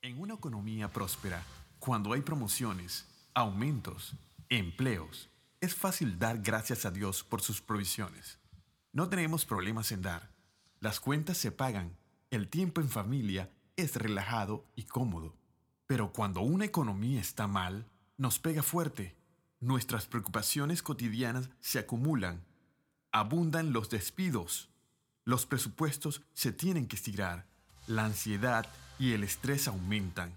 En una economía próspera, cuando hay promociones, aumentos, empleos, es fácil dar gracias a Dios por sus provisiones. No tenemos problemas en dar. Las cuentas se pagan, el tiempo en familia es relajado y cómodo. Pero cuando una economía está mal, nos pega fuerte. Nuestras preocupaciones cotidianas se acumulan. Abundan los despidos. Los presupuestos se tienen que estirar. La ansiedad y el estrés aumentan.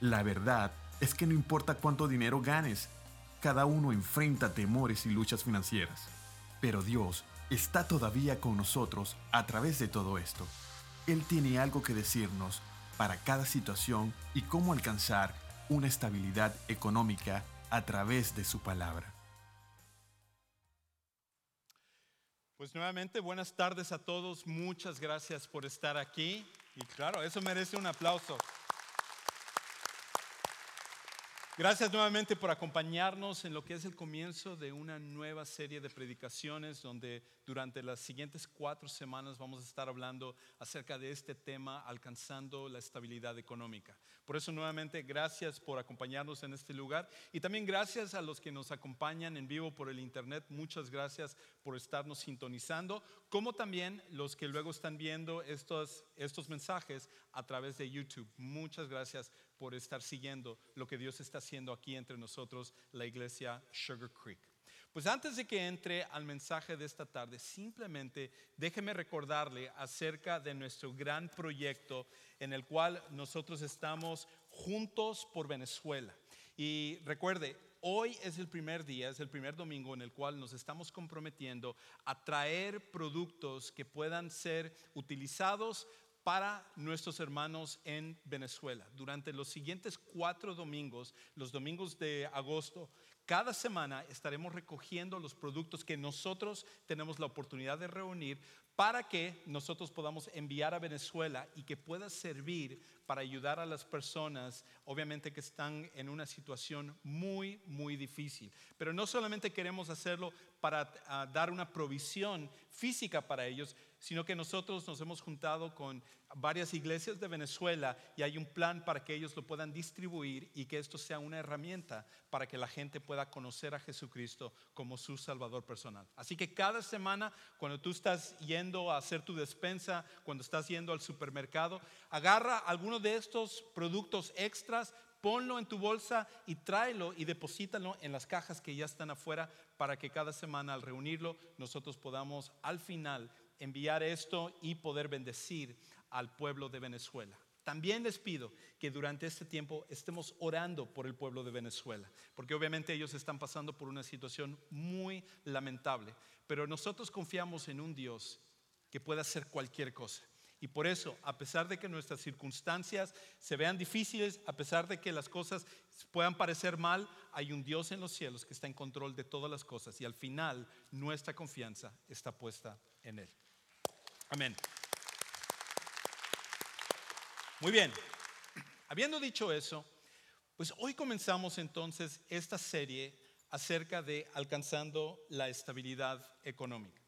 La verdad es que no importa cuánto dinero ganes, cada uno enfrenta temores y luchas financieras. Pero Dios está todavía con nosotros a través de todo esto. Él tiene algo que decirnos para cada situación y cómo alcanzar una estabilidad económica a través de su palabra. Pues nuevamente, buenas tardes a todos. Muchas gracias por estar aquí. Y claro, eso merece un aplauso. Gracias nuevamente por acompañarnos en lo que es el comienzo de una nueva serie de predicaciones donde durante las siguientes cuatro semanas vamos a estar hablando acerca de este tema, alcanzando la estabilidad económica. Por eso nuevamente gracias por acompañarnos en este lugar y también gracias a los que nos acompañan en vivo por el internet. Muchas gracias por estarnos sintonizando, como también los que luego están viendo estos, estos mensajes a través de YouTube. Muchas gracias por estar siguiendo lo que Dios está haciendo aquí entre nosotros, la iglesia Sugar Creek. Pues antes de que entre al mensaje de esta tarde, simplemente déjeme recordarle acerca de nuestro gran proyecto en el cual nosotros estamos juntos por Venezuela. Y recuerde, hoy es el primer día, es el primer domingo en el cual nos estamos comprometiendo a traer productos que puedan ser utilizados para nuestros hermanos en Venezuela. Durante los siguientes cuatro domingos, los domingos de agosto, cada semana estaremos recogiendo los productos que nosotros tenemos la oportunidad de reunir para que nosotros podamos enviar a Venezuela y que pueda servir para ayudar a las personas, obviamente que están en una situación muy, muy difícil. Pero no solamente queremos hacerlo para ah, dar una provisión física para ellos, sino que nosotros nos hemos juntado con varias iglesias de Venezuela y hay un plan para que ellos lo puedan distribuir y que esto sea una herramienta para que la gente pueda conocer a Jesucristo como su Salvador personal. Así que cada semana, cuando tú estás yendo a hacer tu despensa, cuando estás yendo al supermercado, agarra alguno de estos productos extras, ponlo en tu bolsa y tráelo y deposítalo en las cajas que ya están afuera para que cada semana al reunirlo nosotros podamos al final enviar esto y poder bendecir al pueblo de Venezuela. También les pido que durante este tiempo estemos orando por el pueblo de Venezuela, porque obviamente ellos están pasando por una situación muy lamentable, pero nosotros confiamos en un Dios que puede hacer cualquier cosa. Y por eso, a pesar de que nuestras circunstancias se vean difíciles, a pesar de que las cosas puedan parecer mal, hay un Dios en los cielos que está en control de todas las cosas y al final nuestra confianza está puesta en Él. Amén. Muy bien, habiendo dicho eso, pues hoy comenzamos entonces esta serie acerca de alcanzando la estabilidad económica.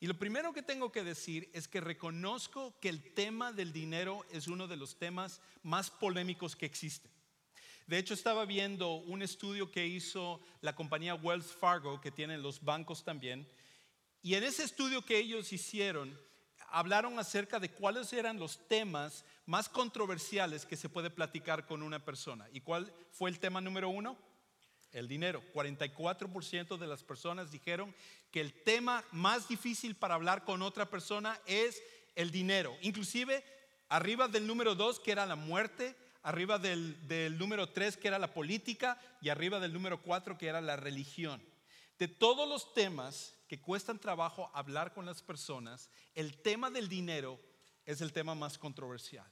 Y lo primero que tengo que decir es que reconozco que el tema del dinero es uno de los temas más polémicos que existen. De hecho, estaba viendo un estudio que hizo la compañía Wells Fargo, que tienen los bancos también, y en ese estudio que ellos hicieron, hablaron acerca de cuáles eran los temas más controversiales que se puede platicar con una persona. ¿Y cuál fue el tema número uno? El dinero. 44% de las personas dijeron que el tema más difícil para hablar con otra persona es el dinero. Inclusive arriba del número dos, que era la muerte, arriba del, del número tres, que era la política, y arriba del número cuatro, que era la religión. De todos los temas que cuestan trabajo hablar con las personas, el tema del dinero es el tema más controversial.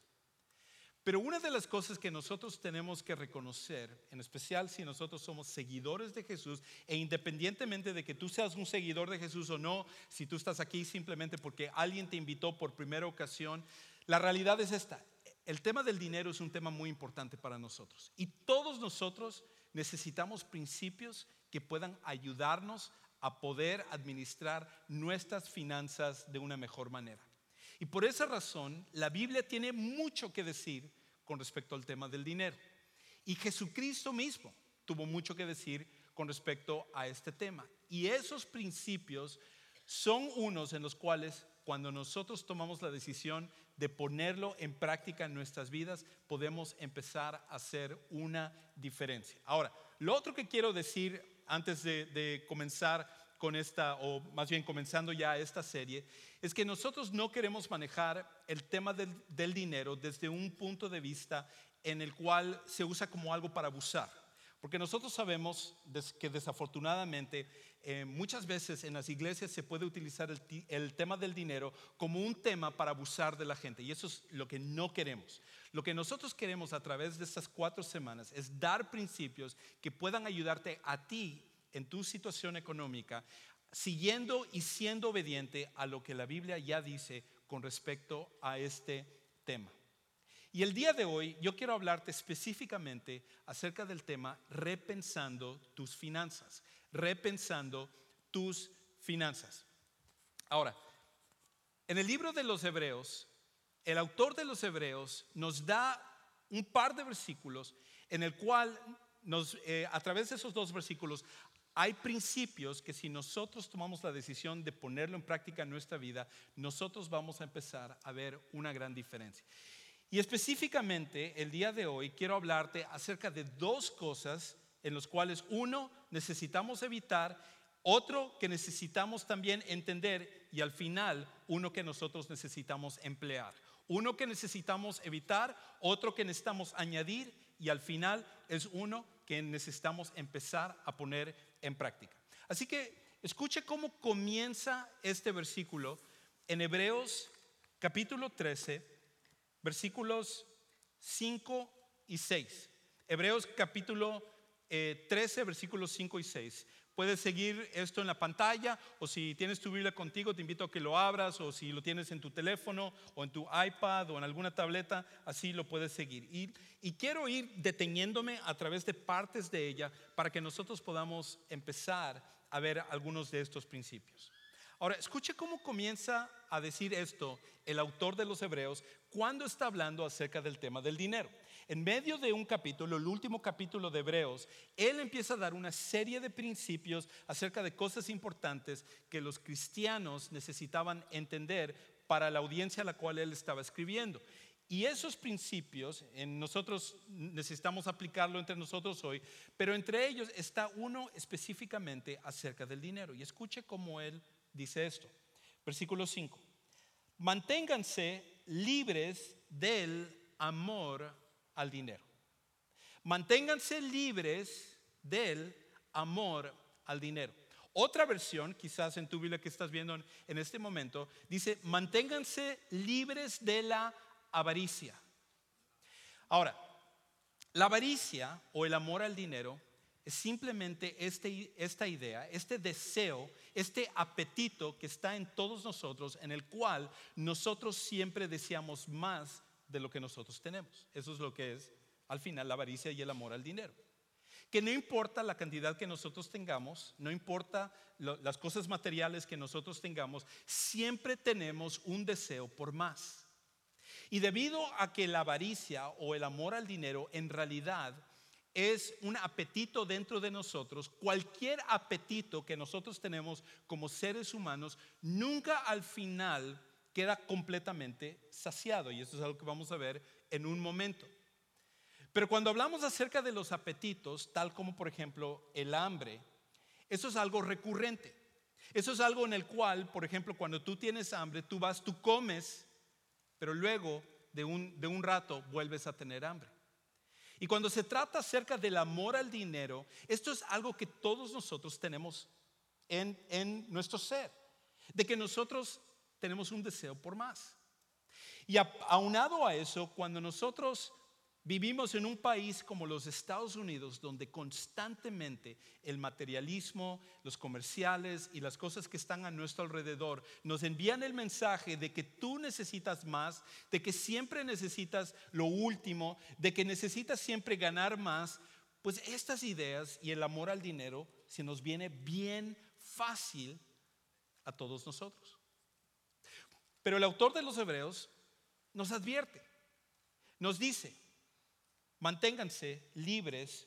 Pero una de las cosas que nosotros tenemos que reconocer, en especial si nosotros somos seguidores de Jesús, e independientemente de que tú seas un seguidor de Jesús o no, si tú estás aquí simplemente porque alguien te invitó por primera ocasión, la realidad es esta. El tema del dinero es un tema muy importante para nosotros. Y todos nosotros necesitamos principios que puedan ayudarnos a poder administrar nuestras finanzas de una mejor manera. Y por esa razón, la Biblia tiene mucho que decir con respecto al tema del dinero. Y Jesucristo mismo tuvo mucho que decir con respecto a este tema. Y esos principios son unos en los cuales cuando nosotros tomamos la decisión de ponerlo en práctica en nuestras vidas, podemos empezar a hacer una diferencia. Ahora, lo otro que quiero decir antes de, comenzar con esta, o más bien comenzando ya esta serie, es que nosotros no queremos manejar el tema del dinero desde un punto de vista en el cual se usa como algo para abusar. Porque nosotros sabemos que desafortunadamente eh, muchas veces en las iglesias se puede utilizar el, el, tema del dinero como un tema para abusar de la gente y eso es lo que no queremos. Lo que nosotros queremos a través de estas cuatro semanas es dar principios que puedan ayudarte a ti en tu situación económica, siguiendo y siendo obediente a lo que la Biblia ya dice con respecto a este tema. Y el día de hoy yo quiero hablarte específicamente acerca del tema repensando tus finanzas, repensando tus finanzas. Ahora, en el libro de los Hebreos, el autor de los Hebreos nos da un par de versículos en el cual nos, eh, a través de esos dos versículos hay principios que si nosotros tomamos la decisión de ponerlo en práctica en nuestra vida, nosotros vamos a empezar a ver una gran diferencia. Y específicamente el día de hoy quiero hablarte acerca de dos cosas en los cuales uno necesitamos evitar, otro que necesitamos también entender y al final uno que nosotros necesitamos emplear. Uno que necesitamos evitar, otro que necesitamos añadir y al final es uno que necesitamos empezar a poner en práctica. Así que escuche cómo comienza este versículo en Hebreos capítulo 13 versículos 5 y 6. Hebreos capítulo 13, eh, versículos 5 y 6. Puedes seguir esto en la pantalla o si tienes tu Biblia contigo te invito a que lo abras o si lo tienes en tu teléfono o en tu iPad o en alguna tableta, así lo puedes seguir. Y quiero ir deteniéndome a través de partes de ella para que nosotros podamos empezar a ver algunos de estos principios. Ahora, escuche cómo comienza a decir esto el autor de los Hebreos cuando está hablando acerca del tema del dinero. En medio de un capítulo, el último capítulo de Hebreos, él empieza a dar una serie de principios acerca de cosas importantes que los cristianos necesitaban entender para la audiencia a la cual él estaba escribiendo. Y esos principios, en nosotros necesitamos aplicarlo entre nosotros hoy, pero entre ellos está uno específicamente acerca del dinero. Y escuche cómo él dice esto. Versículo 5. Manténganse libres del amor al dinero. Manténganse libres del amor al dinero. Otra versión, quizás en tu Biblia que estás viendo en este momento, dice, manténganse libres de la avaricia. Ahora, la avaricia o el amor al dinero es simplemente este, esta idea, este deseo, este apetito que está en todos nosotros, en el cual nosotros siempre deseamos más de lo que nosotros tenemos. Eso es lo que es al final la avaricia y el amor al dinero. Que no importa la cantidad que nosotros tengamos, no importa las cosas materiales que nosotros tengamos, siempre tenemos un deseo por más. Y debido a que la avaricia o el amor al dinero en realidad es un apetito dentro de nosotros, cualquier apetito que nosotros tenemos como seres humanos, nunca al final queda completamente saciado. Y eso es algo que vamos a ver en un momento. Pero cuando hablamos acerca de los apetitos, tal como por ejemplo el hambre, eso es algo recurrente. Eso es algo en el cual, por ejemplo, cuando tú tienes hambre, tú vas, tú comes, pero luego de un, de un rato vuelves a tener hambre. Y cuando se trata acerca del amor al dinero, esto es algo que todos nosotros tenemos en, en nuestro ser, de que nosotros tenemos un deseo por más. Y aunado a eso, cuando nosotros Vivimos en un país como los Estados Unidos donde constantemente el materialismo, los comerciales y las cosas que están a nuestro alrededor nos envían el mensaje de que tú necesitas más, de que siempre necesitas lo último, de que necesitas siempre ganar más. Pues estas ideas y el amor al dinero se nos viene bien fácil a todos nosotros. Pero el autor de los Hebreos nos advierte, nos dice, manténganse libres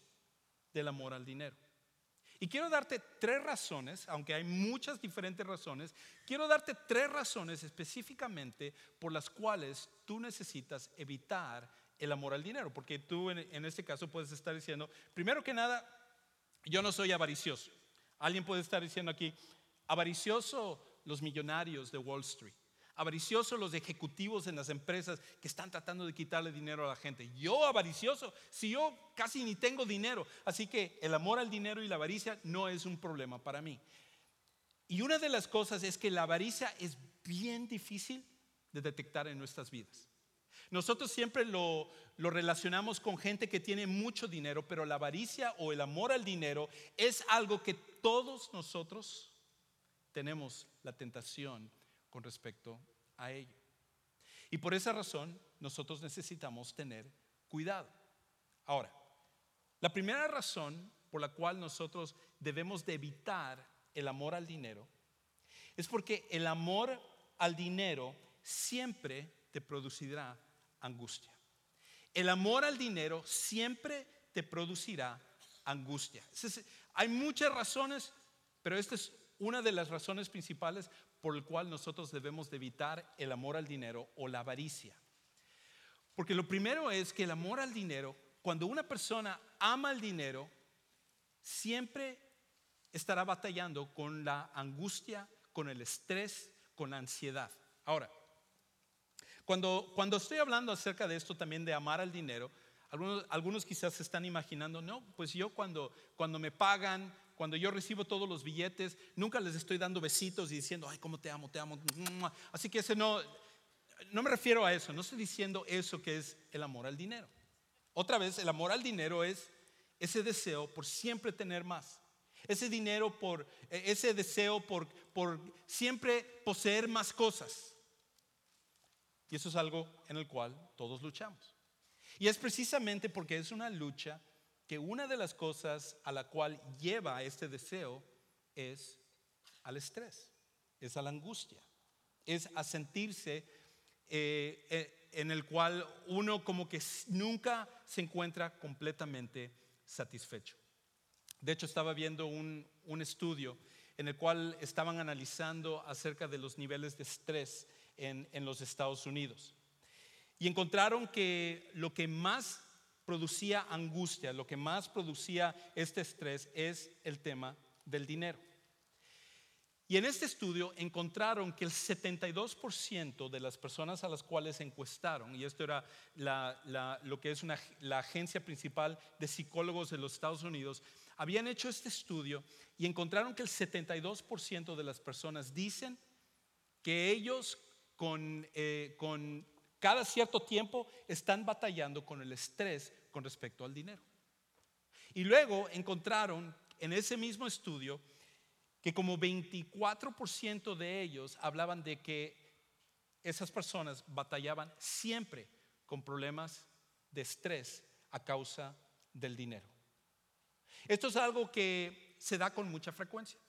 del amor al dinero. Y quiero darte tres razones, aunque hay muchas diferentes razones, quiero darte tres razones específicamente por las cuales tú necesitas evitar el amor al dinero, porque tú en, en este caso puedes estar diciendo, primero que nada, yo no soy avaricioso. Alguien puede estar diciendo aquí, avaricioso los millonarios de Wall Street. Avaricioso los ejecutivos en las empresas que están tratando de quitarle dinero a la gente. Yo avaricioso, si yo casi ni tengo dinero. Así que el amor al dinero y la avaricia no es un problema para mí. Y una de las cosas es que la avaricia es bien difícil de detectar en nuestras vidas. Nosotros siempre lo, lo, relacionamos con gente que tiene mucho dinero, pero la avaricia o el amor al dinero es algo que todos nosotros tenemos la tentación con respecto a ello. Y por esa razón nosotros necesitamos tener cuidado. Ahora, la primera razón por la cual nosotros debemos de evitar el amor al dinero es porque el amor al dinero siempre te producirá angustia. El amor al dinero siempre te producirá angustia. Hay muchas razones, pero esta es una de las razones principales por el cual nosotros debemos de evitar el amor al dinero o la avaricia. Porque lo primero es que el amor al dinero, cuando una persona ama el dinero, siempre estará batallando con la angustia, con el estrés, con la ansiedad. Ahora, cuando, cuando estoy hablando acerca de esto también de amar al dinero, algunos, algunos quizás se están imaginando, no, pues yo cuando, cuando me pagan, cuando yo recibo todos los billetes, nunca les estoy dando besitos y diciendo, ay, cómo te amo, te amo. Así que ese no, no me refiero a eso, no estoy diciendo eso que es el amor al dinero. Otra vez, el amor al dinero es ese deseo por siempre tener más. Ese dinero por, e, ese deseo por, por siempre poseer más cosas. Y eso es algo en el cual todos luchamos. Y es precisamente porque es una lucha que una de las cosas a la cual lleva este deseo es al estrés, es a la angustia, es a sentirse eh, eh, en el cual uno como que nunca se encuentra completamente satisfecho. De hecho, estaba viendo un, estudio en el cual estaban analizando acerca de los niveles de estrés en, en los Estados Unidos. Y encontraron que lo que más producía angustia, lo que más producía este estrés es el tema del dinero. Y en este estudio encontraron que el 72% de las personas a las cuales encuestaron, y esto era lo que es la agencia principal de psicólogos de los Estados Unidos, habían hecho este estudio y encontraron que el 72% de las personas dicen que ellos con, eh, con cada cierto tiempo están batallando con el estrés con respecto al dinero. Y luego encontraron en ese mismo estudio que como 24% de ellos hablaban de que esas personas batallaban siempre con problemas de estrés a causa del dinero. Esto es algo que se da con mucha frecuencia.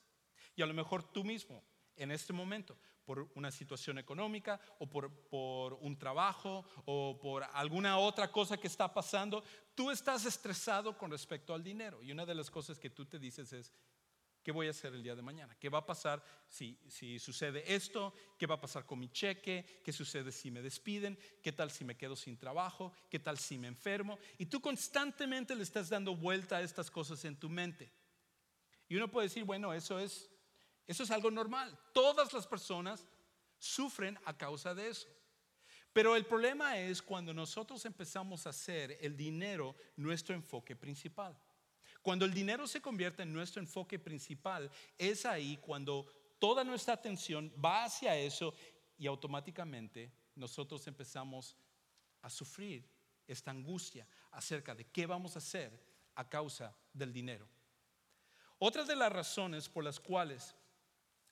Y a lo mejor tú mismo, en este momento, por una situación económica o por, por, un trabajo o por alguna otra cosa que está pasando, tú estás estresado con respecto al dinero. Y una de las cosas que tú te dices es, ¿qué voy a hacer el día de mañana? ¿Qué va a pasar si, si sucede esto? ¿Qué va a pasar con mi cheque? ¿Qué sucede si me despiden? ¿Qué tal si me quedo sin trabajo? ¿Qué tal si me enfermo? Y tú constantemente le estás dando vuelta a estas cosas en tu mente. Y uno puede decir, bueno, eso es eso es algo normal. Todas las personas sufren a causa de eso. Pero el problema es cuando nosotros empezamos a hacer el dinero nuestro enfoque principal. Cuando el dinero se convierte en nuestro enfoque principal, es ahí cuando toda nuestra atención va hacia eso y automáticamente nosotros empezamos a sufrir esta angustia acerca de qué vamos a hacer a causa del dinero. Otra de las razones por las cuales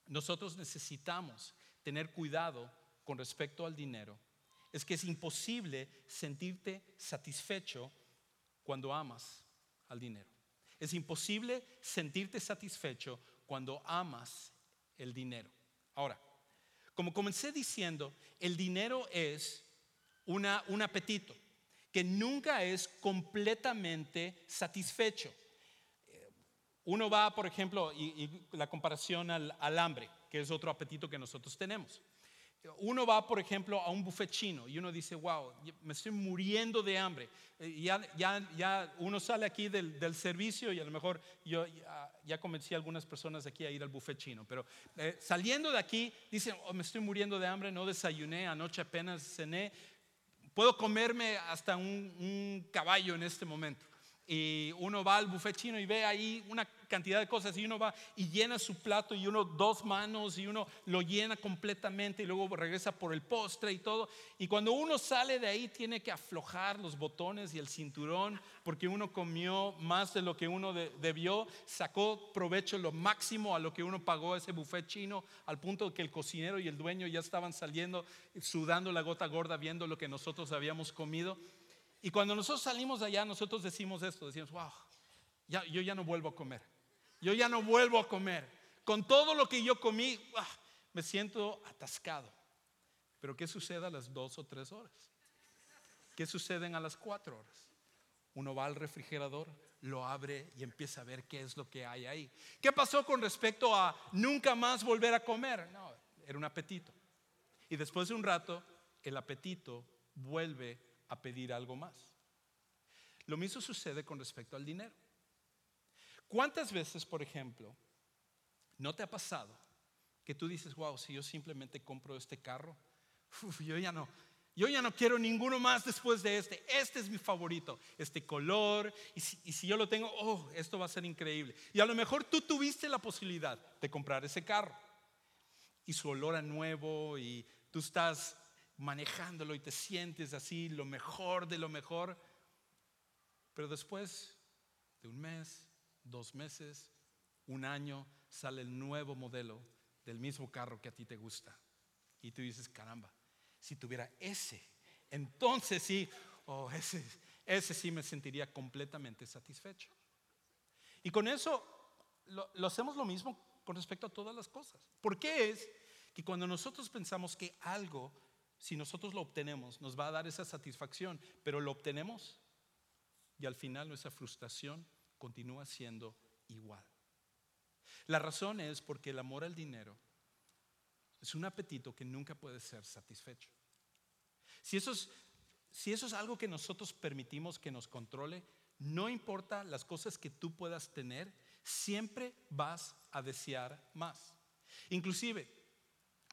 nosotros necesitamos tener cuidado con respecto al dinero es que es imposible sentirte satisfecho cuando amas al dinero. Es imposible sentirte satisfecho cuando amas el dinero. Ahora, como comencé diciendo, el dinero es una, un apetito que nunca es completamente satisfecho. Uno va, por ejemplo, y, la comparación al hambre, que es otro apetito que nosotros tenemos. Uno va, por ejemplo, a un buffet chino y uno dice, wow, me estoy muriendo de hambre. Eh, ya, ya, ya uno sale aquí del, del, servicio y a lo mejor yo ya, convencí a algunas personas aquí a ir al buffet chino, pero eh, saliendo de aquí dicen, oh, me estoy muriendo de hambre, no desayuné, anoche apenas cené, puedo comerme hasta un, un caballo en este momento y uno va al buffet chino y ve ahí una cantidad de cosas y uno va y llena su plato y uno dos manos y uno lo llena completamente y luego regresa por el postre y todo. Y cuando uno sale de ahí tiene que aflojar los botones y el cinturón porque uno comió más de lo que uno debió, sacó provecho lo máximo a lo que uno pagó ese buffet chino al punto que el cocinero y el dueño ya estaban saliendo sudando la gota gorda viendo lo que nosotros habíamos comido. Y cuando nosotros salimos de allá, nosotros decimos esto, decimos, wow, ya, yo ya no vuelvo a comer. Yo ya no vuelvo a comer. Con todo lo que yo comí, me siento atascado. Pero ¿qué sucede a las dos o tres horas? ¿Qué suceden a las cuatro horas? Uno va al refrigerador, lo abre y empieza a ver qué es lo que hay ahí. ¿Qué pasó con respecto a nunca más volver a comer? No, era un apetito. Y después de un rato, el apetito vuelve a pedir algo más. Lo mismo sucede con respecto al dinero. ¿Cuántas veces, por ejemplo, no te ha pasado que tú dices, wow, si yo simplemente compro este carro, yo ya no, yo ya no quiero ninguno más después de este. Este es mi favorito, este color. Y si, y si, yo lo tengo, oh, esto va a ser increíble. Y a lo mejor tú tuviste la posibilidad de comprar ese carro. Y su olor a nuevo y tú estás manejándolo y te sientes así, lo mejor de lo mejor. Pero después de un mes, dos meses, un año, sale el nuevo modelo del mismo carro que a ti te gusta. Y tú dices, caramba, si tuviera ese, entonces sí, oh, ese, ese sí me sentiría completamente satisfecho. Y con eso lo, hacemos lo mismo con respecto a todas las cosas. ¿Por qué es que cuando nosotros pensamos que algo si nosotros lo obtenemos, nos va a dar esa satisfacción, pero lo obtenemos y al final nuestra frustración continúa siendo igual. La razón es porque el amor al dinero es un apetito que nunca puede ser satisfecho. Si eso es, algo que nosotros permitimos que nos controle, no importa las cosas que tú puedas tener, siempre vas a desear más. Inclusive,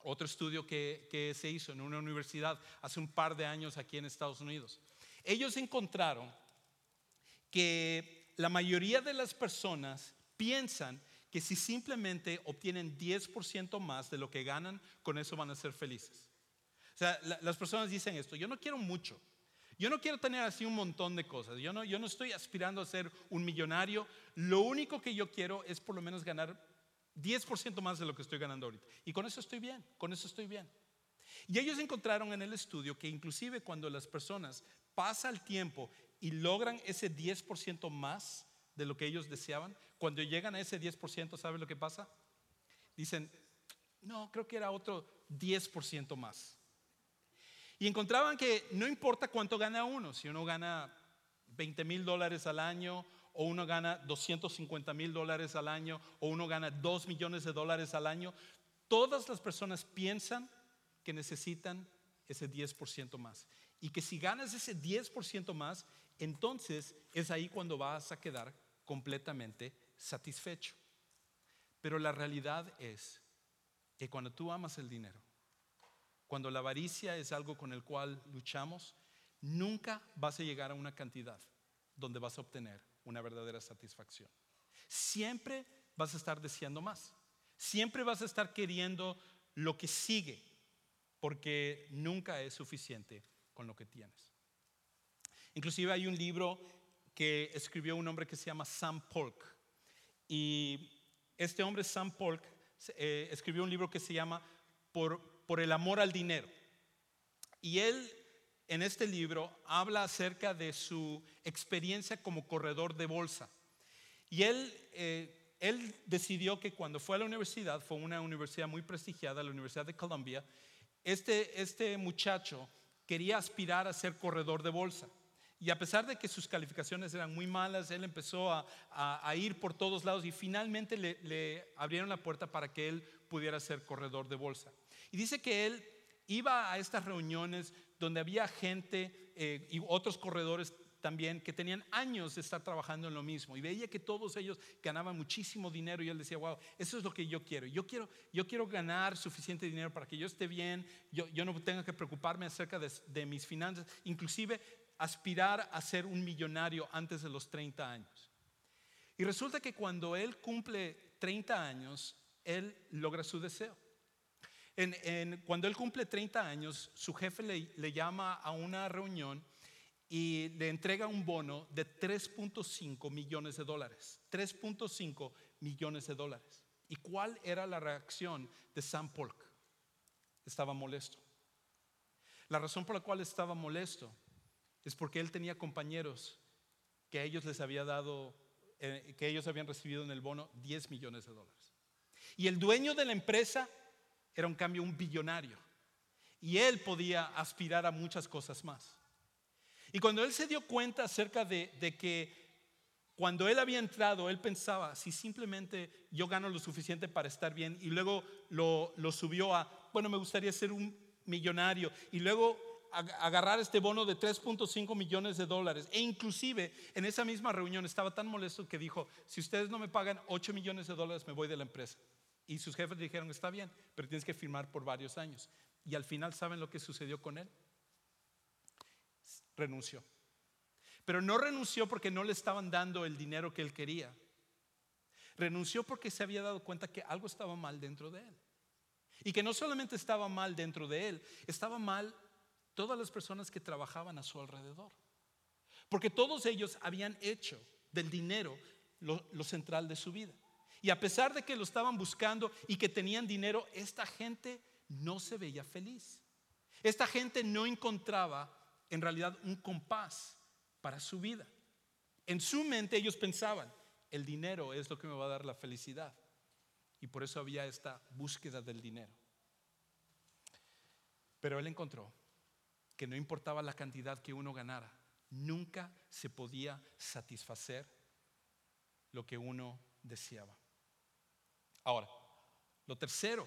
otro estudio que, se hizo en una universidad hace un par de años aquí en Estados Unidos. Ellos encontraron que la mayoría de las personas piensan que si simplemente obtienen 10% más de lo que ganan, con eso van a ser felices. O sea, las personas dicen esto, yo no quiero mucho, yo no quiero tener así un montón de cosas, yo no, yo no estoy aspirando a ser un millonario, lo único que yo quiero es por lo menos ganar 10% más de lo que estoy ganando ahorita. Y con eso estoy bien, con eso estoy bien. Y ellos encontraron en el estudio que inclusive cuando las personas pasa el tiempo y logran ese 10% más de lo que ellos deseaban, cuando llegan a ese 10%, ¿saben lo que pasa? Dicen, no, creo que era otro 10% más. Y encontraban que no importa cuánto gana uno, si uno gana 20 mil dólares al año o uno gana 250 mil dólares al año, o uno gana 2 millones de dólares al año, todas las personas piensan que necesitan ese 10% más. Y que si ganas ese 10% más, entonces es ahí cuando vas a quedar completamente satisfecho. Pero la realidad es que cuando tú amas el dinero, cuando la avaricia es algo con el cual luchamos, nunca vas a llegar a una cantidad donde vas a obtener una verdadera satisfacción. Siempre vas a estar deseando más. Siempre vas a estar queriendo lo que sigue, porque nunca es suficiente con lo que tienes. Inclusive hay un libro que escribió un hombre que se llama Sam Polk. Y este hombre, Sam Polk, eh, escribió un libro que se llama por, el amor al dinero. Y él en este libro habla acerca de su experiencia como corredor de bolsa. Y él, eh, él decidió que cuando fue a la universidad, fue una universidad muy prestigiada, la Universidad de Columbia, este, este muchacho quería aspirar a ser corredor de bolsa. Y a pesar de que sus calificaciones eran muy malas, él empezó a, ir por todos lados y finalmente le, abrieron la puerta para que él pudiera ser corredor de bolsa. Y dice que él iba a estas reuniones donde había gente eh, y otros corredores también que tenían años de estar trabajando en lo mismo y veía que todos ellos ganaban muchísimo dinero y él decía, wow, eso es lo que yo quiero. Yo quiero, yo quiero ganar suficiente dinero para que yo esté bien, yo, yo no tenga que preocuparme acerca de, de mis finanzas, inclusive aspirar a ser un millonario antes de los 30 años. Y resulta que cuando él cumple 30 años, él logra su deseo. En, cuando él cumple 30 años, su jefe le, le llama a una reunión y le entrega un bono de 3.5 millones de dólares. 3.5 millones de dólares. ¿Y cuál era la reacción de Sam Polk? Estaba molesto. La razón por la cual estaba molesto es porque él tenía compañeros que ellos les había dado, eh, que ellos habían recibido en el bono 10 millones de dólares. Y el dueño de la empresa era un cambio un billonario. Y él podía aspirar a muchas cosas más. Y cuando él se dio cuenta acerca de, que cuando él había entrado, él pensaba, si simplemente yo gano lo suficiente para estar bien, y luego lo subió a, bueno, me gustaría ser un millonario, y luego agarrar este bono de 3.5 millones de dólares. E inclusive en esa misma reunión estaba tan molesto que dijo, si ustedes no me pagan 8 millones de dólares, me voy de la empresa. Y sus jefes dijeron, está bien, pero tienes que firmar por varios años. Y al final, ¿saben lo que sucedió con él? renunció. Pero no renunció porque no le estaban dando el dinero que él quería. Renunció porque se había dado cuenta que algo estaba mal dentro de él. Y que no solamente estaba mal dentro de él, estaba mal todas las personas que trabajaban a su alrededor. Porque todos ellos habían hecho del dinero lo, central de su vida. Y a pesar de que lo estaban buscando y que tenían dinero, esta gente no se veía feliz. Esta gente no encontraba en realidad un compás para su vida. En su mente ellos pensaban, el dinero es lo que me va a dar la felicidad. Y por eso había esta búsqueda del dinero. Pero él encontró que no importaba la cantidad que uno ganara, nunca se podía satisfacer lo que uno deseaba. Ahora, lo tercero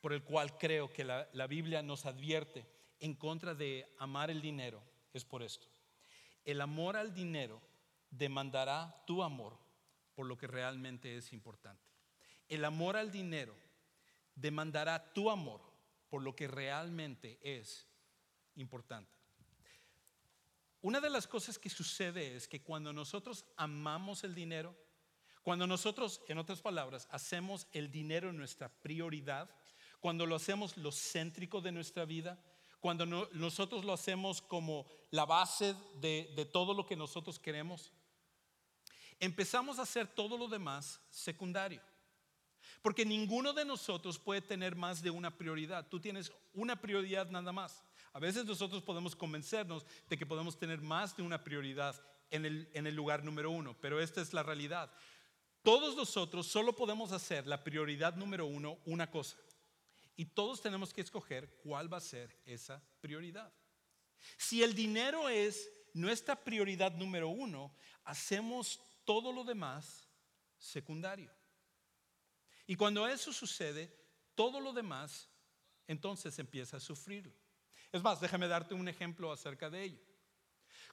por el cual creo que la, la Biblia nos advierte en contra de amar el dinero es por esto. El amor al dinero demandará tu amor por lo que realmente es importante. El amor al dinero demandará tu amor por lo que realmente es importante. Una de las cosas que sucede es que cuando nosotros amamos el dinero, cuando nosotros, en otras palabras, hacemos el dinero nuestra prioridad, cuando lo hacemos lo céntrico de nuestra vida, cuando nosotros lo hacemos como la base de, de todo lo que nosotros queremos, empezamos a hacer todo lo demás secundario. Porque ninguno de nosotros puede tener más de una prioridad. Tú tienes una prioridad nada más. A veces nosotros podemos convencernos de que podemos tener más de una prioridad en el, lugar número uno, pero esta es la realidad. Todos nosotros solo podemos hacer la prioridad número uno una cosa. Y todos tenemos que escoger cuál va a ser esa prioridad. Si el dinero es nuestra prioridad número uno, hacemos todo lo demás secundario. Y cuando eso sucede, todo lo demás entonces empieza a sufrirlo. Es más, déjame darte un ejemplo acerca de ello.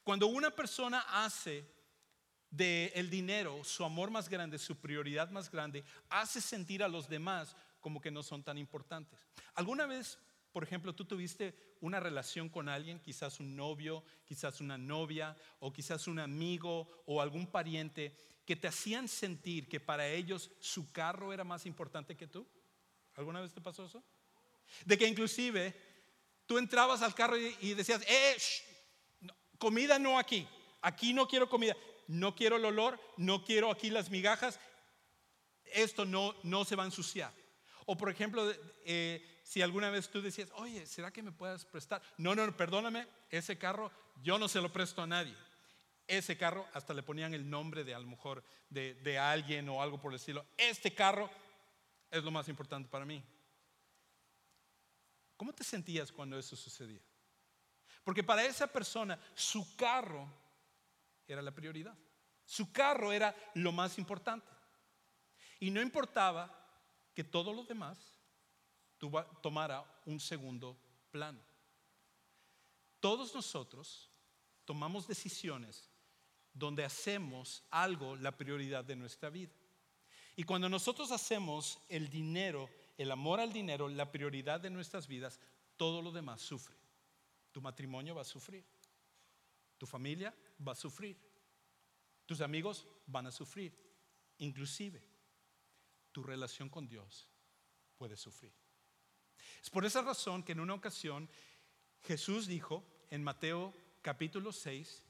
Cuando una persona hace del el dinero su amor más grande, su prioridad más grande, hace sentir a los demás como que no son tan importantes. ¿Alguna vez, por ejemplo, tú tuviste una relación con alguien, quizás un novio, quizás una novia, o quizás un amigo o algún pariente, que te hacían sentir que para ellos su carro era más importante que tú? ¿Alguna vez te pasó eso? De que inclusive tú entrabas al carro y, decías, eh, comida no aquí, aquí no quiero comida, no quiero el olor, no quiero aquí las migajas, esto no, no se va a ensuciar. O por ejemplo, eh, si alguna vez tú decías, oye, ¿será que me puedes prestar? No, no, perdóname, ese carro yo no se lo presto a nadie. Ese carro, hasta le ponían el nombre de a lo mejor de, de alguien o algo por el estilo. Este carro es lo más importante para mí. ¿Cómo te sentías cuando eso sucedía? Porque para esa persona su carro era la prioridad. Su carro era lo más importante. Y no importaba que todo lo demás tomara un segundo plano. Todos nosotros tomamos decisiones donde hacemos algo la prioridad de nuestra vida. Y cuando nosotros hacemos el dinero, el amor al dinero, la prioridad de nuestras vidas, todo lo demás sufre. Tu matrimonio va a sufrir. Tu familia va a sufrir. Tus amigos van a sufrir. Inclusive, tu relación con Dios puede sufrir. Es por esa razón que en una ocasión Jesús dijo en Mateo capítulo 6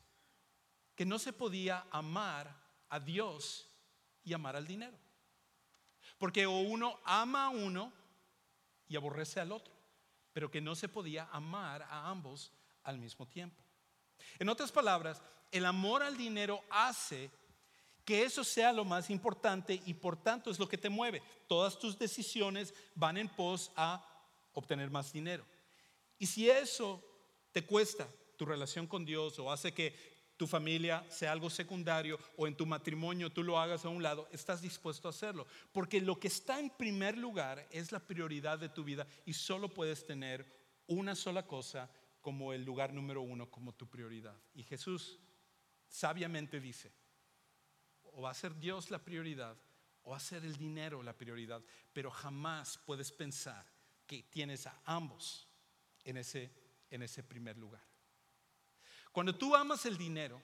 que no se podía amar a Dios y amar al dinero. Porque o uno ama a uno y aborrece al otro, pero que no se podía amar a ambos al mismo tiempo. En otras palabras, el amor al dinero hace que eso sea lo más importante y por tanto es lo que te mueve. Todas tus decisiones van en pos a obtener más dinero. Y si eso te cuesta tu relación con Dios o hace que tu familia sea algo secundario o en tu matrimonio tú lo hagas a un lado, estás dispuesto a hacerlo. Porque lo que está en primer lugar es la prioridad de tu vida y solo puedes tener una sola cosa como el lugar número uno, como tu prioridad. Y Jesús sabiamente dice, o va a ser Dios la prioridad o va a ser el dinero la prioridad, pero jamás puedes pensar que tienes a ambos en ese, en ese primer lugar. Cuando tú amas el dinero,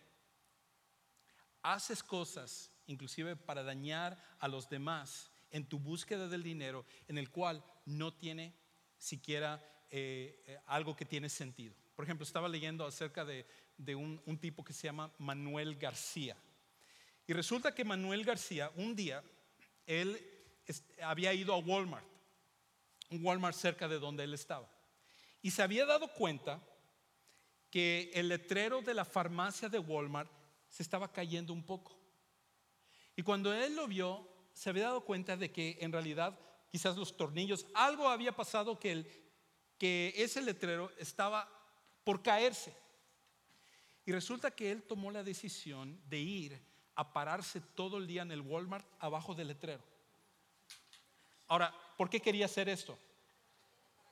haces cosas, inclusive para dañar a los demás en tu búsqueda del dinero, en el cual no tiene siquiera eh, eh, algo que tiene sentido. Por ejemplo, estaba leyendo acerca de, un, un, tipo que se llama Manuel García. Y resulta que Manuel García, un día, él había ido a Walmart, un Walmart cerca de donde él estaba. Y se había dado cuenta que el letrero de la farmacia de Walmart se estaba cayendo un poco. Y cuando él lo vio, se había dado cuenta de que en realidad quizás los tornillos, algo había pasado que, el, que ese letrero estaba por caerse. Y resulta que él tomó la decisión de ir a pararse todo el día en el Walmart abajo del letrero. Ahora, ¿por qué quería hacer esto?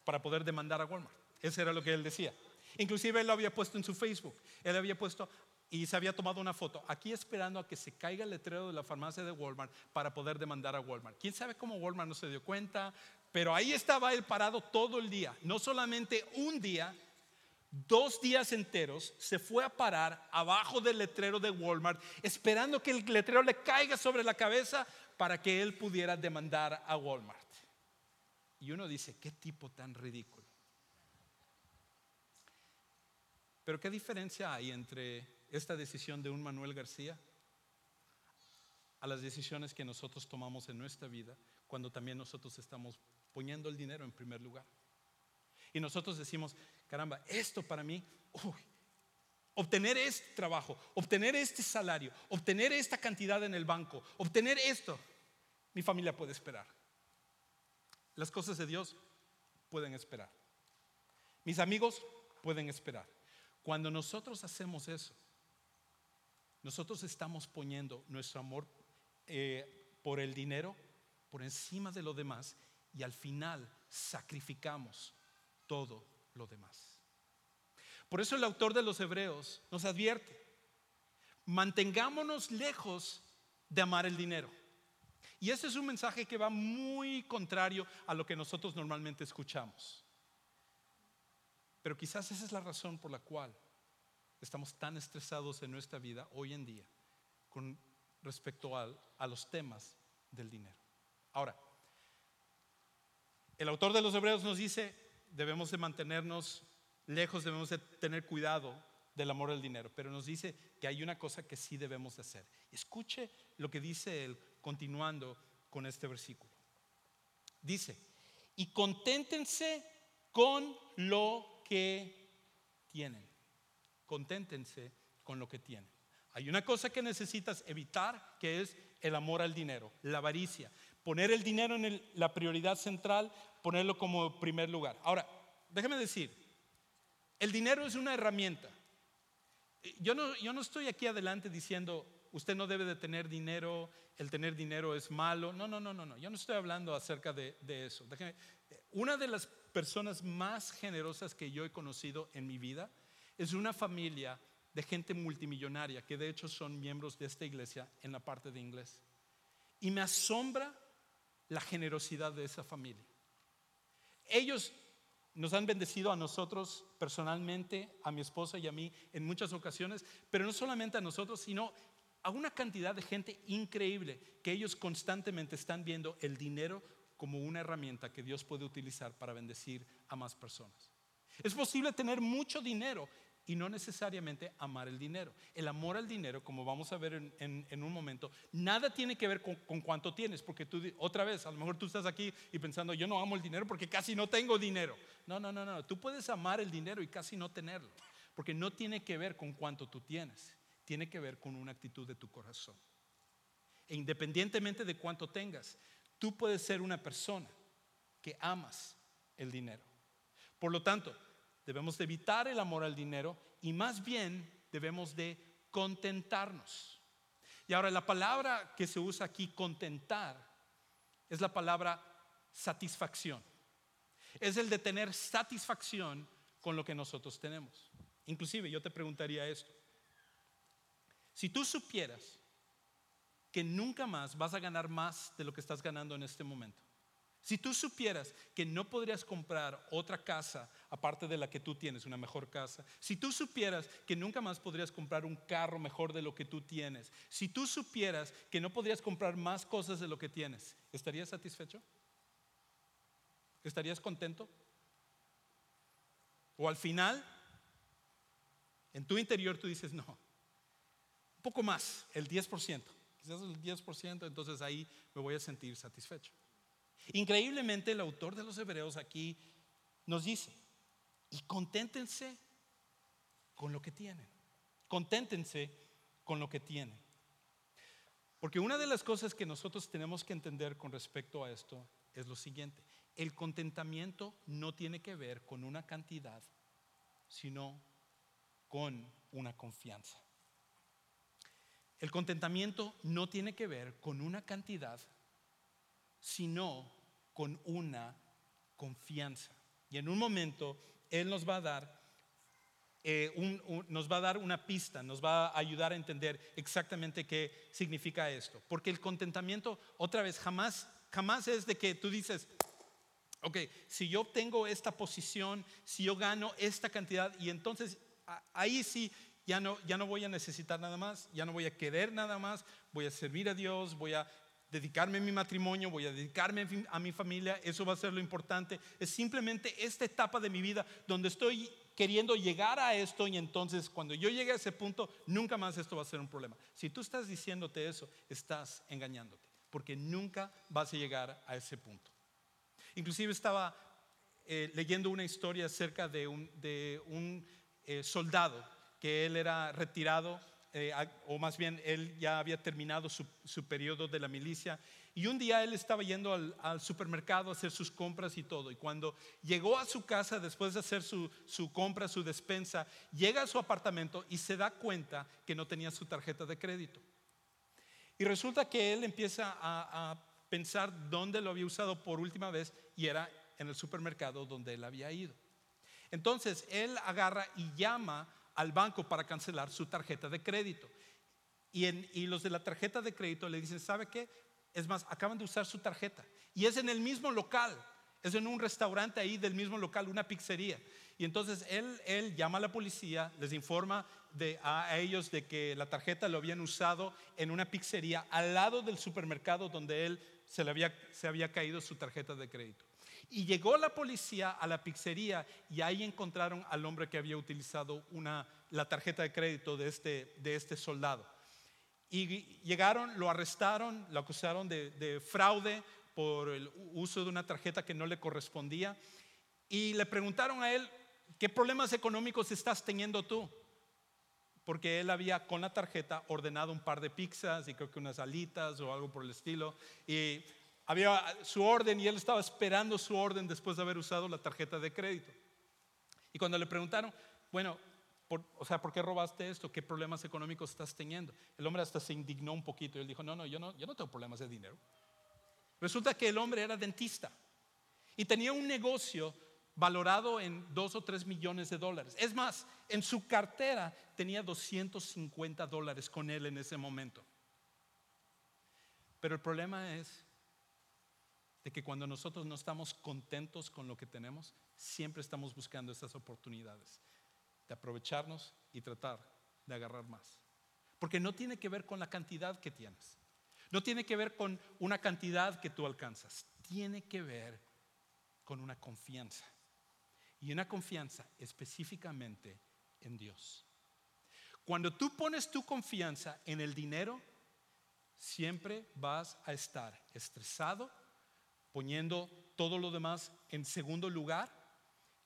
Para poder demandar a Walmart. Eso era lo que él decía. Inclusive él lo había puesto en su Facebook. Él había puesto y se había tomado una foto aquí esperando a que se caiga el letrero de la farmacia de Walmart para poder demandar a Walmart. ¿Quién sabe cómo Walmart no se dio cuenta? Pero ahí estaba él parado todo el día. No solamente un día, dos días enteros se fue a parar abajo del letrero de Walmart esperando que el letrero le caiga sobre la cabeza para que él pudiera demandar a Walmart. Y uno dice, qué tipo tan ridículo. Pero ¿qué diferencia hay entre esta decisión de un Manuel García a las decisiones que nosotros tomamos en nuestra vida cuando también nosotros estamos poniendo el dinero en primer lugar? Y nosotros decimos, caramba, esto para mí, obtener este trabajo, obtener este salario, obtener esta cantidad en el banco, obtener esto, mi familia puede esperar. Las cosas de Dios pueden esperar. Mis amigos pueden esperar. Cuando nosotros hacemos eso, nosotros estamos poniendo nuestro amor eh, por el dinero por encima de lo demás y al final sacrificamos todo lo demás. Por eso el autor de los Hebreos nos advierte, mantengámonos lejos de amar el dinero. Y ese es un mensaje que va muy contrario a lo que nosotros normalmente escuchamos. Pero quizás esa es la razón por la cual estamos tan estresados en nuestra vida hoy en día con respecto a, a los temas del dinero. Ahora, el autor de los Hebreos nos dice, debemos de mantenernos lejos, debemos de tener cuidado del amor al dinero, pero nos dice que hay una cosa que sí debemos de hacer. Escuche lo que dice él continuando con este versículo. Dice, y conténtense con lo que tienen. Conténtense con lo que tienen. Hay una cosa que necesitas evitar, que es el amor al dinero, la avaricia. Poner el dinero en la prioridad central, ponerlo como primer lugar. Ahora, déjeme decir, El dinero es una herramienta. Yo no, yo no estoy aquí adelante diciendo, usted no debe de tener dinero, el tener dinero es malo. No, no, no, no, no. Yo no estoy hablando acerca de, de eso. Una de las personas más generosas que yo he conocido en mi vida es una familia de gente multimillonaria, que de hecho son miembros de esta iglesia en la parte de inglés. Y me asombra la generosidad de esa familia. Ellos nos han bendecido a nosotros personalmente, a mi esposa y a mí en muchas ocasiones, pero no solamente a nosotros, sino a una cantidad de gente increíble que ellos constantemente están viendo el dinero como una herramienta que Dios puede utilizar para bendecir a más personas. Es posible tener mucho dinero y no necesariamente amar el dinero. El amor al dinero, como vamos a ver en, un momento, nada tiene que ver con, con, cuánto tienes, porque tú, otra vez, a lo mejor tú estás aquí y pensando, yo no amo el dinero porque casi no tengo dinero. No, no, no, no, tú puedes amar el dinero y casi no tenerlo, porque no tiene que ver con cuánto tú tienes, tiene que ver con una actitud de tu corazón. E independientemente de cuánto tengas, tú puedes ser una persona que amas el dinero. Por lo tanto, Debemos de evitar el amor al dinero y más bien debemos de contentarnos. Y ahora la palabra que se usa aquí, contentar, es la palabra satisfacción. Es el de tener satisfacción con lo que nosotros tenemos. Inclusive yo te preguntaría esto. Si tú supieras que nunca más vas a ganar más de lo que estás ganando en este momento, si tú supieras que no podrías comprar otra casa aparte de la que tú tienes, una mejor casa, si tú supieras que nunca más podrías comprar un carro mejor de lo que tú tienes, si tú supieras que no podrías comprar más cosas de lo que tienes, ¿estarías satisfecho? ¿Estarías contento? O al final, en tu interior tú dices, no, poco más, el 10%, quizás el 10%, entonces ahí me voy a sentir satisfecho. Increíblemente el autor de los Hebreos aquí nos dice, y conténtense con lo que tienen, conténtense con lo que tienen. Porque una de las cosas que nosotros tenemos que entender con respecto a esto es lo siguiente, el contentamiento no tiene que ver con una cantidad, sino con una confianza. El contentamiento no tiene que ver con una cantidad, sino con una confianza. Y en un momento Él nos va a dar eh, nos va a dar una pista, nos va a ayudar a entender exactamente qué significa esto. Porque el contentamiento, otra vez, jamás, jamás es de que tú dices, ok, si yo obtengo esta posición, si yo gano esta cantidad, y entonces ahí sí ya no, ya no voy a necesitar nada más, ya no voy a querer nada más, voy a servir a Dios, voy a dedicarme a mi matrimonio, voy a dedicarme a mi familia, eso va a ser lo importante. Es simplemente esta etapa de mi vida donde estoy queriendo llegar a esto y entonces cuando yo llegue a ese punto, nunca más esto va a ser un problema. Si tú estás diciéndote eso, estás engañándote, porque nunca vas a llegar a ese punto. Inclusive estaba eh, leyendo una historia acerca de un, de un eh, soldado que él era retirado eh, o más bien él ya había terminado su, periodo de la milicia, y un día él estaba yendo al, supermercado a hacer sus compras y todo, y cuando llegó a su casa después de hacer su, compra, su despensa, llega a su apartamento y se da cuenta que no tenía su tarjeta de crédito. Y resulta que él empieza a, a pensar dónde lo había usado por última vez y era en el supermercado donde él había ido. Entonces él agarra y llama al banco para cancelar su tarjeta de crédito. Y, los de la tarjeta de crédito le dicen, ¿sabe qué? Es más, acaban de usar su tarjeta. Y es en el mismo local, es en un restaurante ahí del mismo local, una pizzería. Y entonces él, llama a la policía, les informa de, a, ellos de que la tarjeta lo habían usado en una pizzería al lado del supermercado donde él se había caído su tarjeta de crédito. Y llegó la policía a la pizzería y ahí encontraron al hombre que había utilizado una, la tarjeta de crédito de este, de este soldado. Y llegaron, lo arrestaron, lo acusaron de, de fraude por el uso de una tarjeta que no le correspondía. Y le preguntaron a él, ¿qué problemas económicos estás teniendo tú? Porque él había con la tarjeta ordenado un par de pizzas y creo que unas alitas o algo por el estilo. Y había su orden y él estaba esperando su orden después de haber usado la tarjeta de crédito. Y cuando le preguntaron, bueno, o sea, ¿por qué robaste esto? ¿Qué problemas económicos estás teniendo? El hombre hasta se indignó un poquito y él dijo, no, no, yo no, yo no tengo problemas de dinero. Resulta que el hombre era dentista y tenía un negocio valorado en dos o tres millones de dólares. Es más, en su cartera tenía 250 dólares con él en ese momento. Pero el problema es de que cuando nosotros no estamos contentos con lo que tenemos, siempre estamos buscando esas oportunidades de aprovecharnos y tratar de agarrar más. Porque no tiene que ver con la cantidad que tienes. No tiene que ver con una cantidad que tú alcanzas. Tiene que ver con una confianza. Y una confianza específicamente en Dios. Cuando tú pones tu confianza en el dinero, siempre vas a estar estresado, poniendo todo lo demás en segundo lugar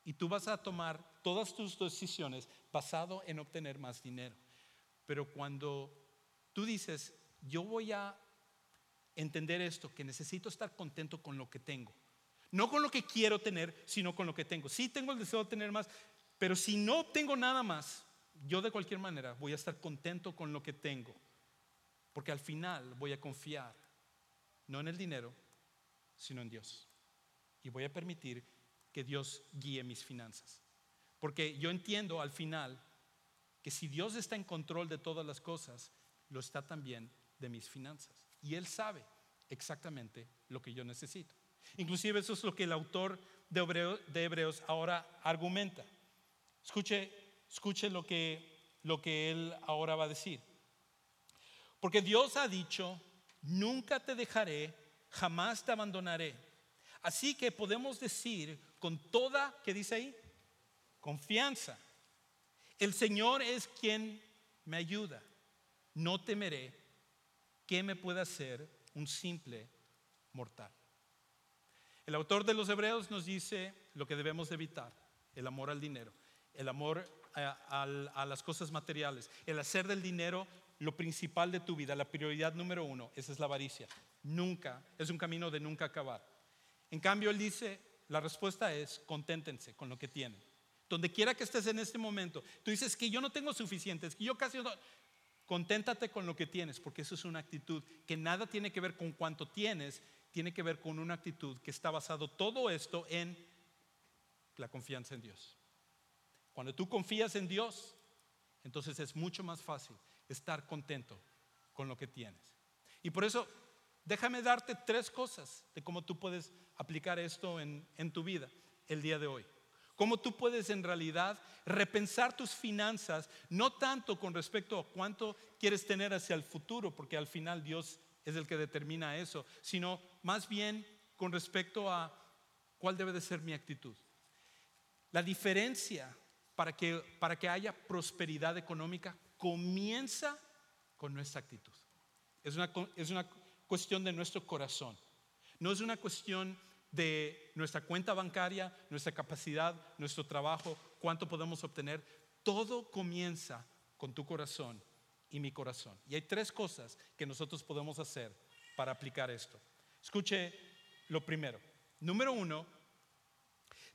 y tú vas a tomar todas tus decisiones basado en obtener más dinero. Pero cuando tú dices, yo voy a entender esto, que necesito estar contento con lo que tengo, no con lo que quiero tener, sino con lo que tengo. Sí tengo el deseo de tener más, pero si no tengo nada más, yo de cualquier manera voy a estar contento con lo que tengo, porque al final voy a confiar no en el dinero, sino en Dios. Y voy a permitir que Dios guíe mis finanzas. Porque yo entiendo al final que si Dios está en control de todas las cosas, lo está también de mis finanzas. Y Él sabe exactamente lo que yo necesito. Inclusive eso es lo que el autor de, Hebreos, ahora argumenta. Escuche, escuche lo, que, lo que él ahora va a decir. Porque Dios ha dicho, nunca te dejaré, jamás te abandonaré. Así que podemos decir con toda, ¿qué dice ahí? Confianza. El Señor es quien me ayuda. No temeré que me pueda hacer un simple mortal. El autor de los Hebreos nos dice lo que debemos evitar, el amor al dinero, el amor a, a, las cosas materiales, el hacer del dinero lo principal de tu vida, la prioridad número uno, esa es la avaricia. Nunca, es un camino de nunca acabar. En cambio, él dice, la respuesta es, conténtense con lo que tienen. Donde quiera que estés en este momento, tú dices que yo no tengo suficiente, es que yo casi no... Conténtate con lo que tienes, porque eso es una actitud que nada tiene que ver con cuánto tienes, tiene que ver con una actitud que está basado todo esto en la confianza en Dios. Cuando tú confías en Dios, entonces es mucho más fácil estar contento con lo que tienes. Y por eso, déjame darte tres cosas de cómo tú puedes aplicar esto en, en tu vida el día de hoy. Cómo tú puedes en realidad repensar tus finanzas, no tanto con respecto a cuánto quieres tener hacia el futuro, porque al final Dios es el que determina eso, sino más bien con respecto a cuál debe de ser mi actitud. La diferencia para que, para que haya prosperidad económica comienza con nuestra actitud. Es una, es una cuestión de nuestro corazón. No es una cuestión de nuestra cuenta bancaria, nuestra capacidad, nuestro trabajo, cuánto podemos obtener. Todo comienza con tu corazón y mi corazón. Y hay tres cosas que nosotros podemos hacer para aplicar esto. Escuche lo primero. Número uno,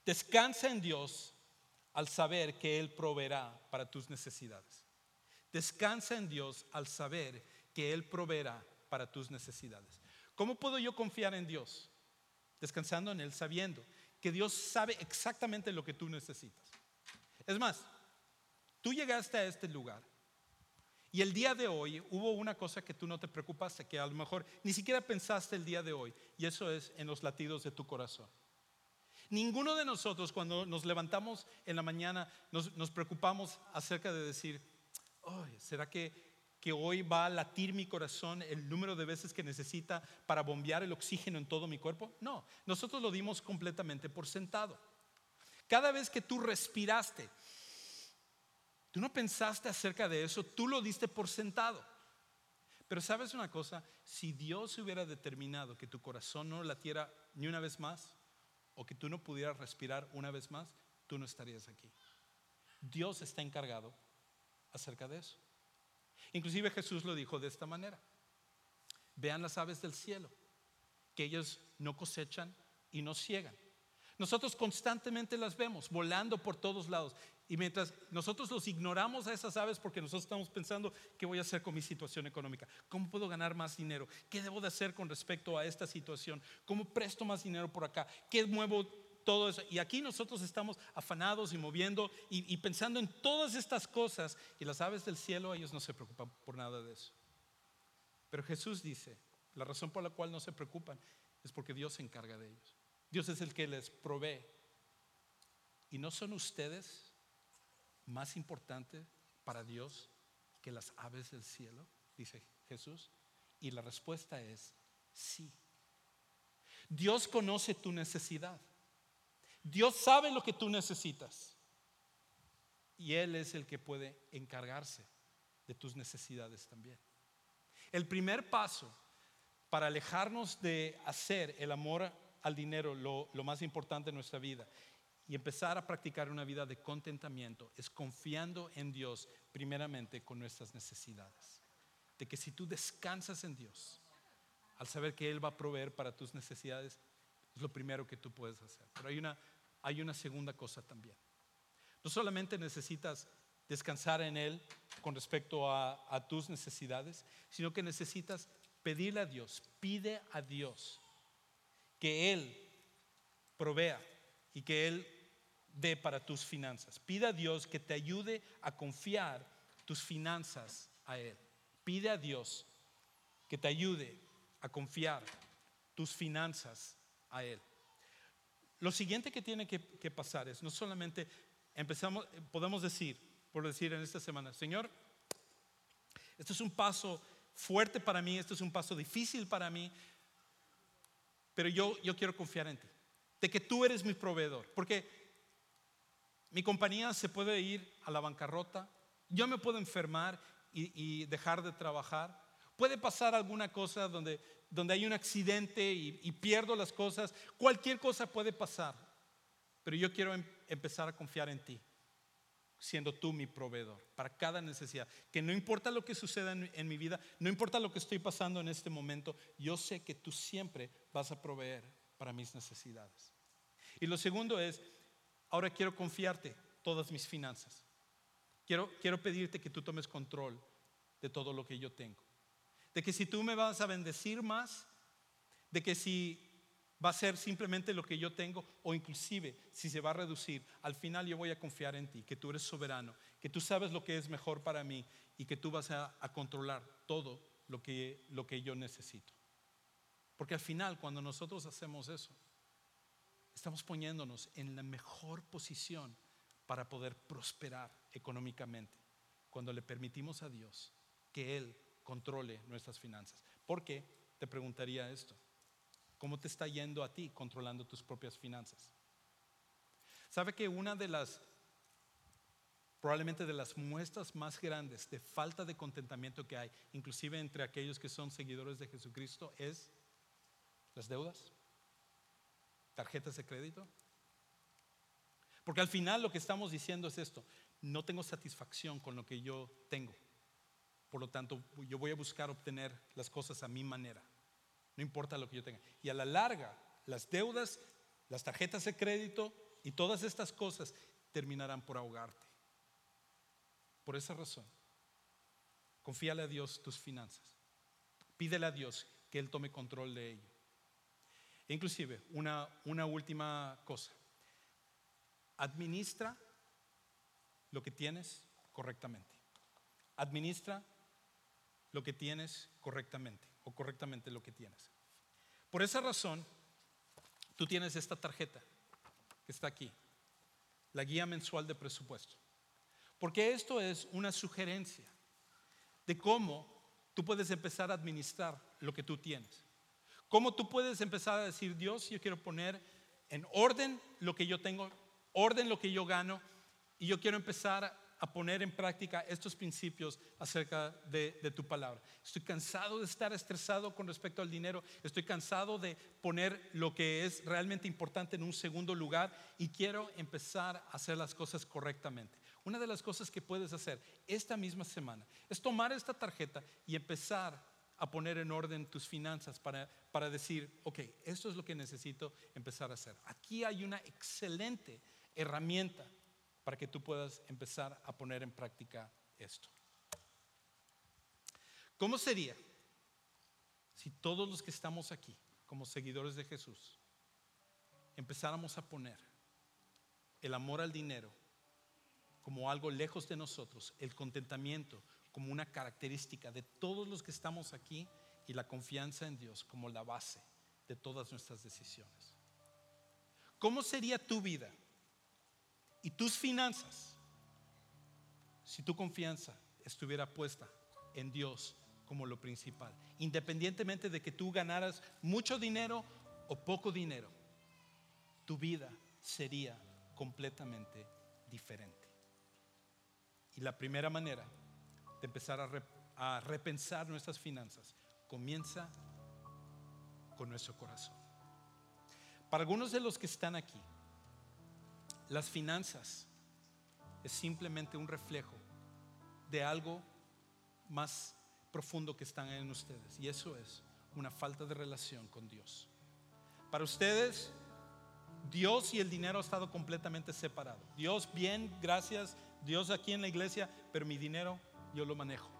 descansa en Dios al saber que Él proveerá para tus necesidades. Descansa en Dios al saber que Él proveerá para tus necesidades. ¿Cómo puedo yo confiar en Dios? Descansando en Él, sabiendo que Dios sabe exactamente lo que tú necesitas. Es más, tú llegaste a este lugar y el día de hoy hubo una cosa que tú no te preocupaste, que a lo mejor ni siquiera pensaste el día de hoy, y eso es en los latidos de tu corazón. Ninguno de nosotros cuando nos levantamos en la mañana nos, preocupamos acerca de decir, ¿será que, que hoy va a latir mi corazón el número de veces que necesita para bombear el oxígeno en todo mi cuerpo? No, nosotros lo dimos completamente por sentado. Cada vez que tú respiraste, Tú no pensaste acerca de eso, tú lo diste por sentado. Pero sabes una cosa, si Dios hubiera determinado que tu corazón no latiera ni una vez más, o que tú no pudieras respirar una vez más, tú no estarías aquí. Dios está encargado acerca de eso. Inclusive Jesús lo dijo de esta manera. Vean las aves del cielo, que ellos no cosechan y no ciegan. Nosotros constantemente las vemos volando por todos lados Y mientras nosotros los ignoramos a esas aves porque nosotros estamos pensando, ¿qué voy a hacer con mi situación económica? ¿Cómo puedo ganar más dinero? ¿Qué debo de hacer con respecto a esta situación? ¿Cómo presto más dinero por acá? ¿Qué muevo Y aquí nosotros estamos afanados y moviendo y, y pensando en todas estas cosas. Y las aves del cielo, ellos no se preocupan por nada de eso. Pero Jesús dice, la razón por la cual no se preocupan es porque Dios se encarga de ellos. Dios es el que les provee. ¿Y no son ustedes más importante para Dios que las aves del cielo? Dice Jesús. Y la respuesta es sí. Dios conoce tu necesidad. Dios sabe lo que tú necesitas. Y Él es el que puede encargarse de tus necesidades también. El primer paso para alejarnos de hacer el amor al dinero lo, más importante en nuestra vida y empezar a practicar una vida de contentamiento es confiando en Dios primeramente con nuestras necesidades. De que si tú descansas en Dios, al saber que Él va a proveer para tus necesidades, es lo primero que tú puedes hacer. Pero hay una, hay una segunda cosa también. No solamente necesitas descansar en Él con respecto a, tus necesidades, sino que necesitas pedirle a Dios, pide a Dios que Él provea y que Él dé para tus finanzas. Pide a Dios que te ayude a confiar tus finanzas a Él. Pide a Dios que te ayude a confiar tus finanzas a Él. Lo siguiente que tiene que, pasar es no solamente empezamos, podemos decir, por decir en esta semana, Señor, esto es un paso fuerte para mí, esto es un paso difícil para mí, pero yo, yo quiero confiar en ti, de que tú eres mi proveedor, porque mi compañía se puede ir a la bancarrota, yo me puedo enfermar y, dejar de trabajar, puede pasar alguna cosa donde, donde hay un accidente y, pierdo las cosas, cualquier cosa puede pasar, pero yo quiero em, empezar a confiar en ti, siendo tú mi proveedor para cada necesidad, que no importa lo que suceda en, en mi vida, no importa lo que estoy pasando en este momento, yo sé que tú siempre vas a proveer para mis necesidades. Y lo segundo es, Ahora quiero confiarte todas mis finanzas. Quiero, quiero pedirte que tú tomes control de todo lo que yo tengo. De que si tú me vas a bendecir más, de que si va a ser simplemente lo que yo tengo o inclusive si se va a reducir, al final yo voy a confiar en ti, que tú eres soberano, que tú sabes lo que es mejor para mí y que tú vas a, controlar todo lo que, lo que yo necesito. Porque al final cuando nosotros hacemos eso, estamos poniéndonos en la mejor posición para poder prosperar económicamente cuando le permitimos a Dios que Él controle nuestras finanzas. ¿Por qué? Te preguntaría esto. ¿Cómo te está yendo a ti controlando tus propias finanzas? ¿Sabe que una de las, probablemente de las muestras más grandes de falta de contentamiento que hay, inclusive entre aquellos que son seguidores de Jesucristo, es las deudas? tarjetas de crédito? Porque al final lo que estamos diciendo es esto, no tengo satisfacción con lo que yo tengo. Por lo tanto, yo voy a buscar obtener las cosas a mi manera. No importa lo que yo tenga. Y a la larga, las deudas, las tarjetas de crédito y todas estas cosas terminarán por ahogarte. Por esa razón, confíale a Dios tus finanzas. Pídele a Dios que Él tome control de ello. Inclusive, una, una última cosa. Administra lo que tienes correctamente. Administra lo que tienes correctamente o correctamente lo que tienes. Por esa razón, tú tienes esta tarjeta que está aquí, la guía mensual de presupuesto. Porque esto es una sugerencia de cómo tú puedes empezar a administrar lo que tú tienes. ¿Cómo tú puedes empezar a decir, Dios, yo quiero poner en orden lo que yo tengo, orden lo que yo gano, y yo quiero empezar a poner en práctica estos principios acerca de, tu palabra. Estoy cansado de estar estresado con respecto al dinero, estoy cansado de poner lo que es realmente importante en un segundo lugar y quiero empezar a hacer las cosas correctamente. Una de las cosas que puedes hacer esta misma semana es tomar esta tarjeta y empezar a poner en orden tus finanzas para, para decir, ok, esto es lo que necesito empezar a hacer. Aquí hay una excelente herramienta para que tú puedas empezar a poner en práctica esto. ¿Cómo sería si todos los que estamos aquí, como seguidores de Jesús, empezáramos a poner el amor al dinero como algo lejos de nosotros, el contentamiento como una característica de todos los que estamos aquí y la confianza en Dios como la base de todas nuestras decisiones. ¿Cómo sería tu vida y tus finanzas si tu confianza estuviera puesta en Dios como lo principal? Independientemente de que tú ganaras mucho dinero o poco dinero, tu vida sería completamente diferente. Y la primera manera de empezar a, repensar nuestras finanzas comienza con nuestro corazón. Para algunos de los que están aquí, las finanzas es simplemente un reflejo de algo más profundo que están en ustedes. Y eso es una falta de relación con Dios. Para ustedes, Dios y el dinero ha estado completamente separado. Dios, bien, gracias, Dios aquí en la iglesia, pero mi dinero yo lo manejo.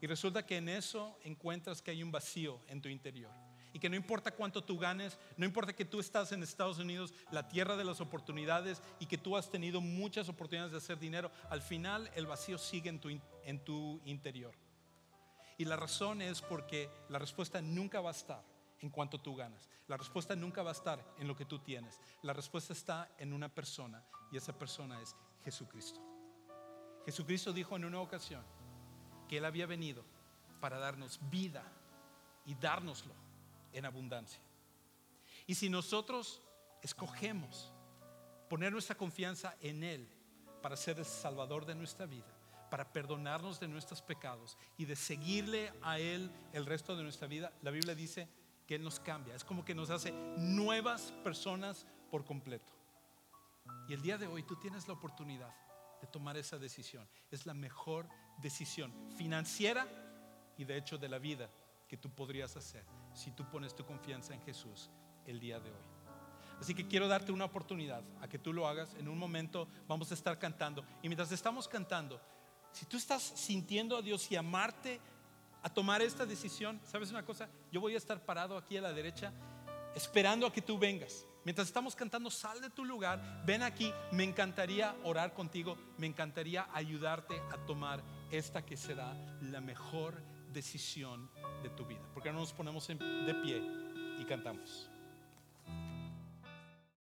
Y resulta que en eso encuentras que hay un vacío en tu interior. Y que no importa cuánto tú ganes, no importa que tú estás en Estados Unidos, la tierra de las oportunidades, y que tú has tenido muchas oportunidades de hacer dinero, al final el vacío sigue en tu, en tu interior. Y la razón es porque la respuesta nunca va a estar en cuanto tú ganas. La respuesta nunca va a estar en lo que tú tienes. La respuesta está en una persona y esa persona es Jesucristo. Jesucristo dijo en una ocasión que Él había venido para darnos vida y dárnoslo en abundancia. Y si nosotros escogemos poner nuestra confianza en Él para ser el Salvador de nuestra vida, para perdonarnos de nuestros pecados y de seguirle a Él el resto de nuestra vida, la Biblia dice que Él nos cambia. Es como que nos hace nuevas personas por completo. Y el día de hoy tú tienes la oportunidad de tomar esa decisión. Es la mejor decisión financiera y de hecho de la vida que tú podrías hacer si tú pones tu confianza en Jesús el día de hoy. Así que quiero darte una oportunidad a que tú lo hagas. En un momento vamos a estar cantando. Y mientras estamos cantando, si tú estás sintiendo a Dios y amarte a tomar esta decisión, ¿sabes una cosa? Yo voy a estar parado aquí a la derecha esperando a que tú vengas. Mientras estamos cantando, sal de tu lugar, ven aquí, me encantaría orar contigo, me encantaría ayudarte a tomar esta que será la mejor decisión de tu vida. Porque no nos ponemos de pie y cantamos.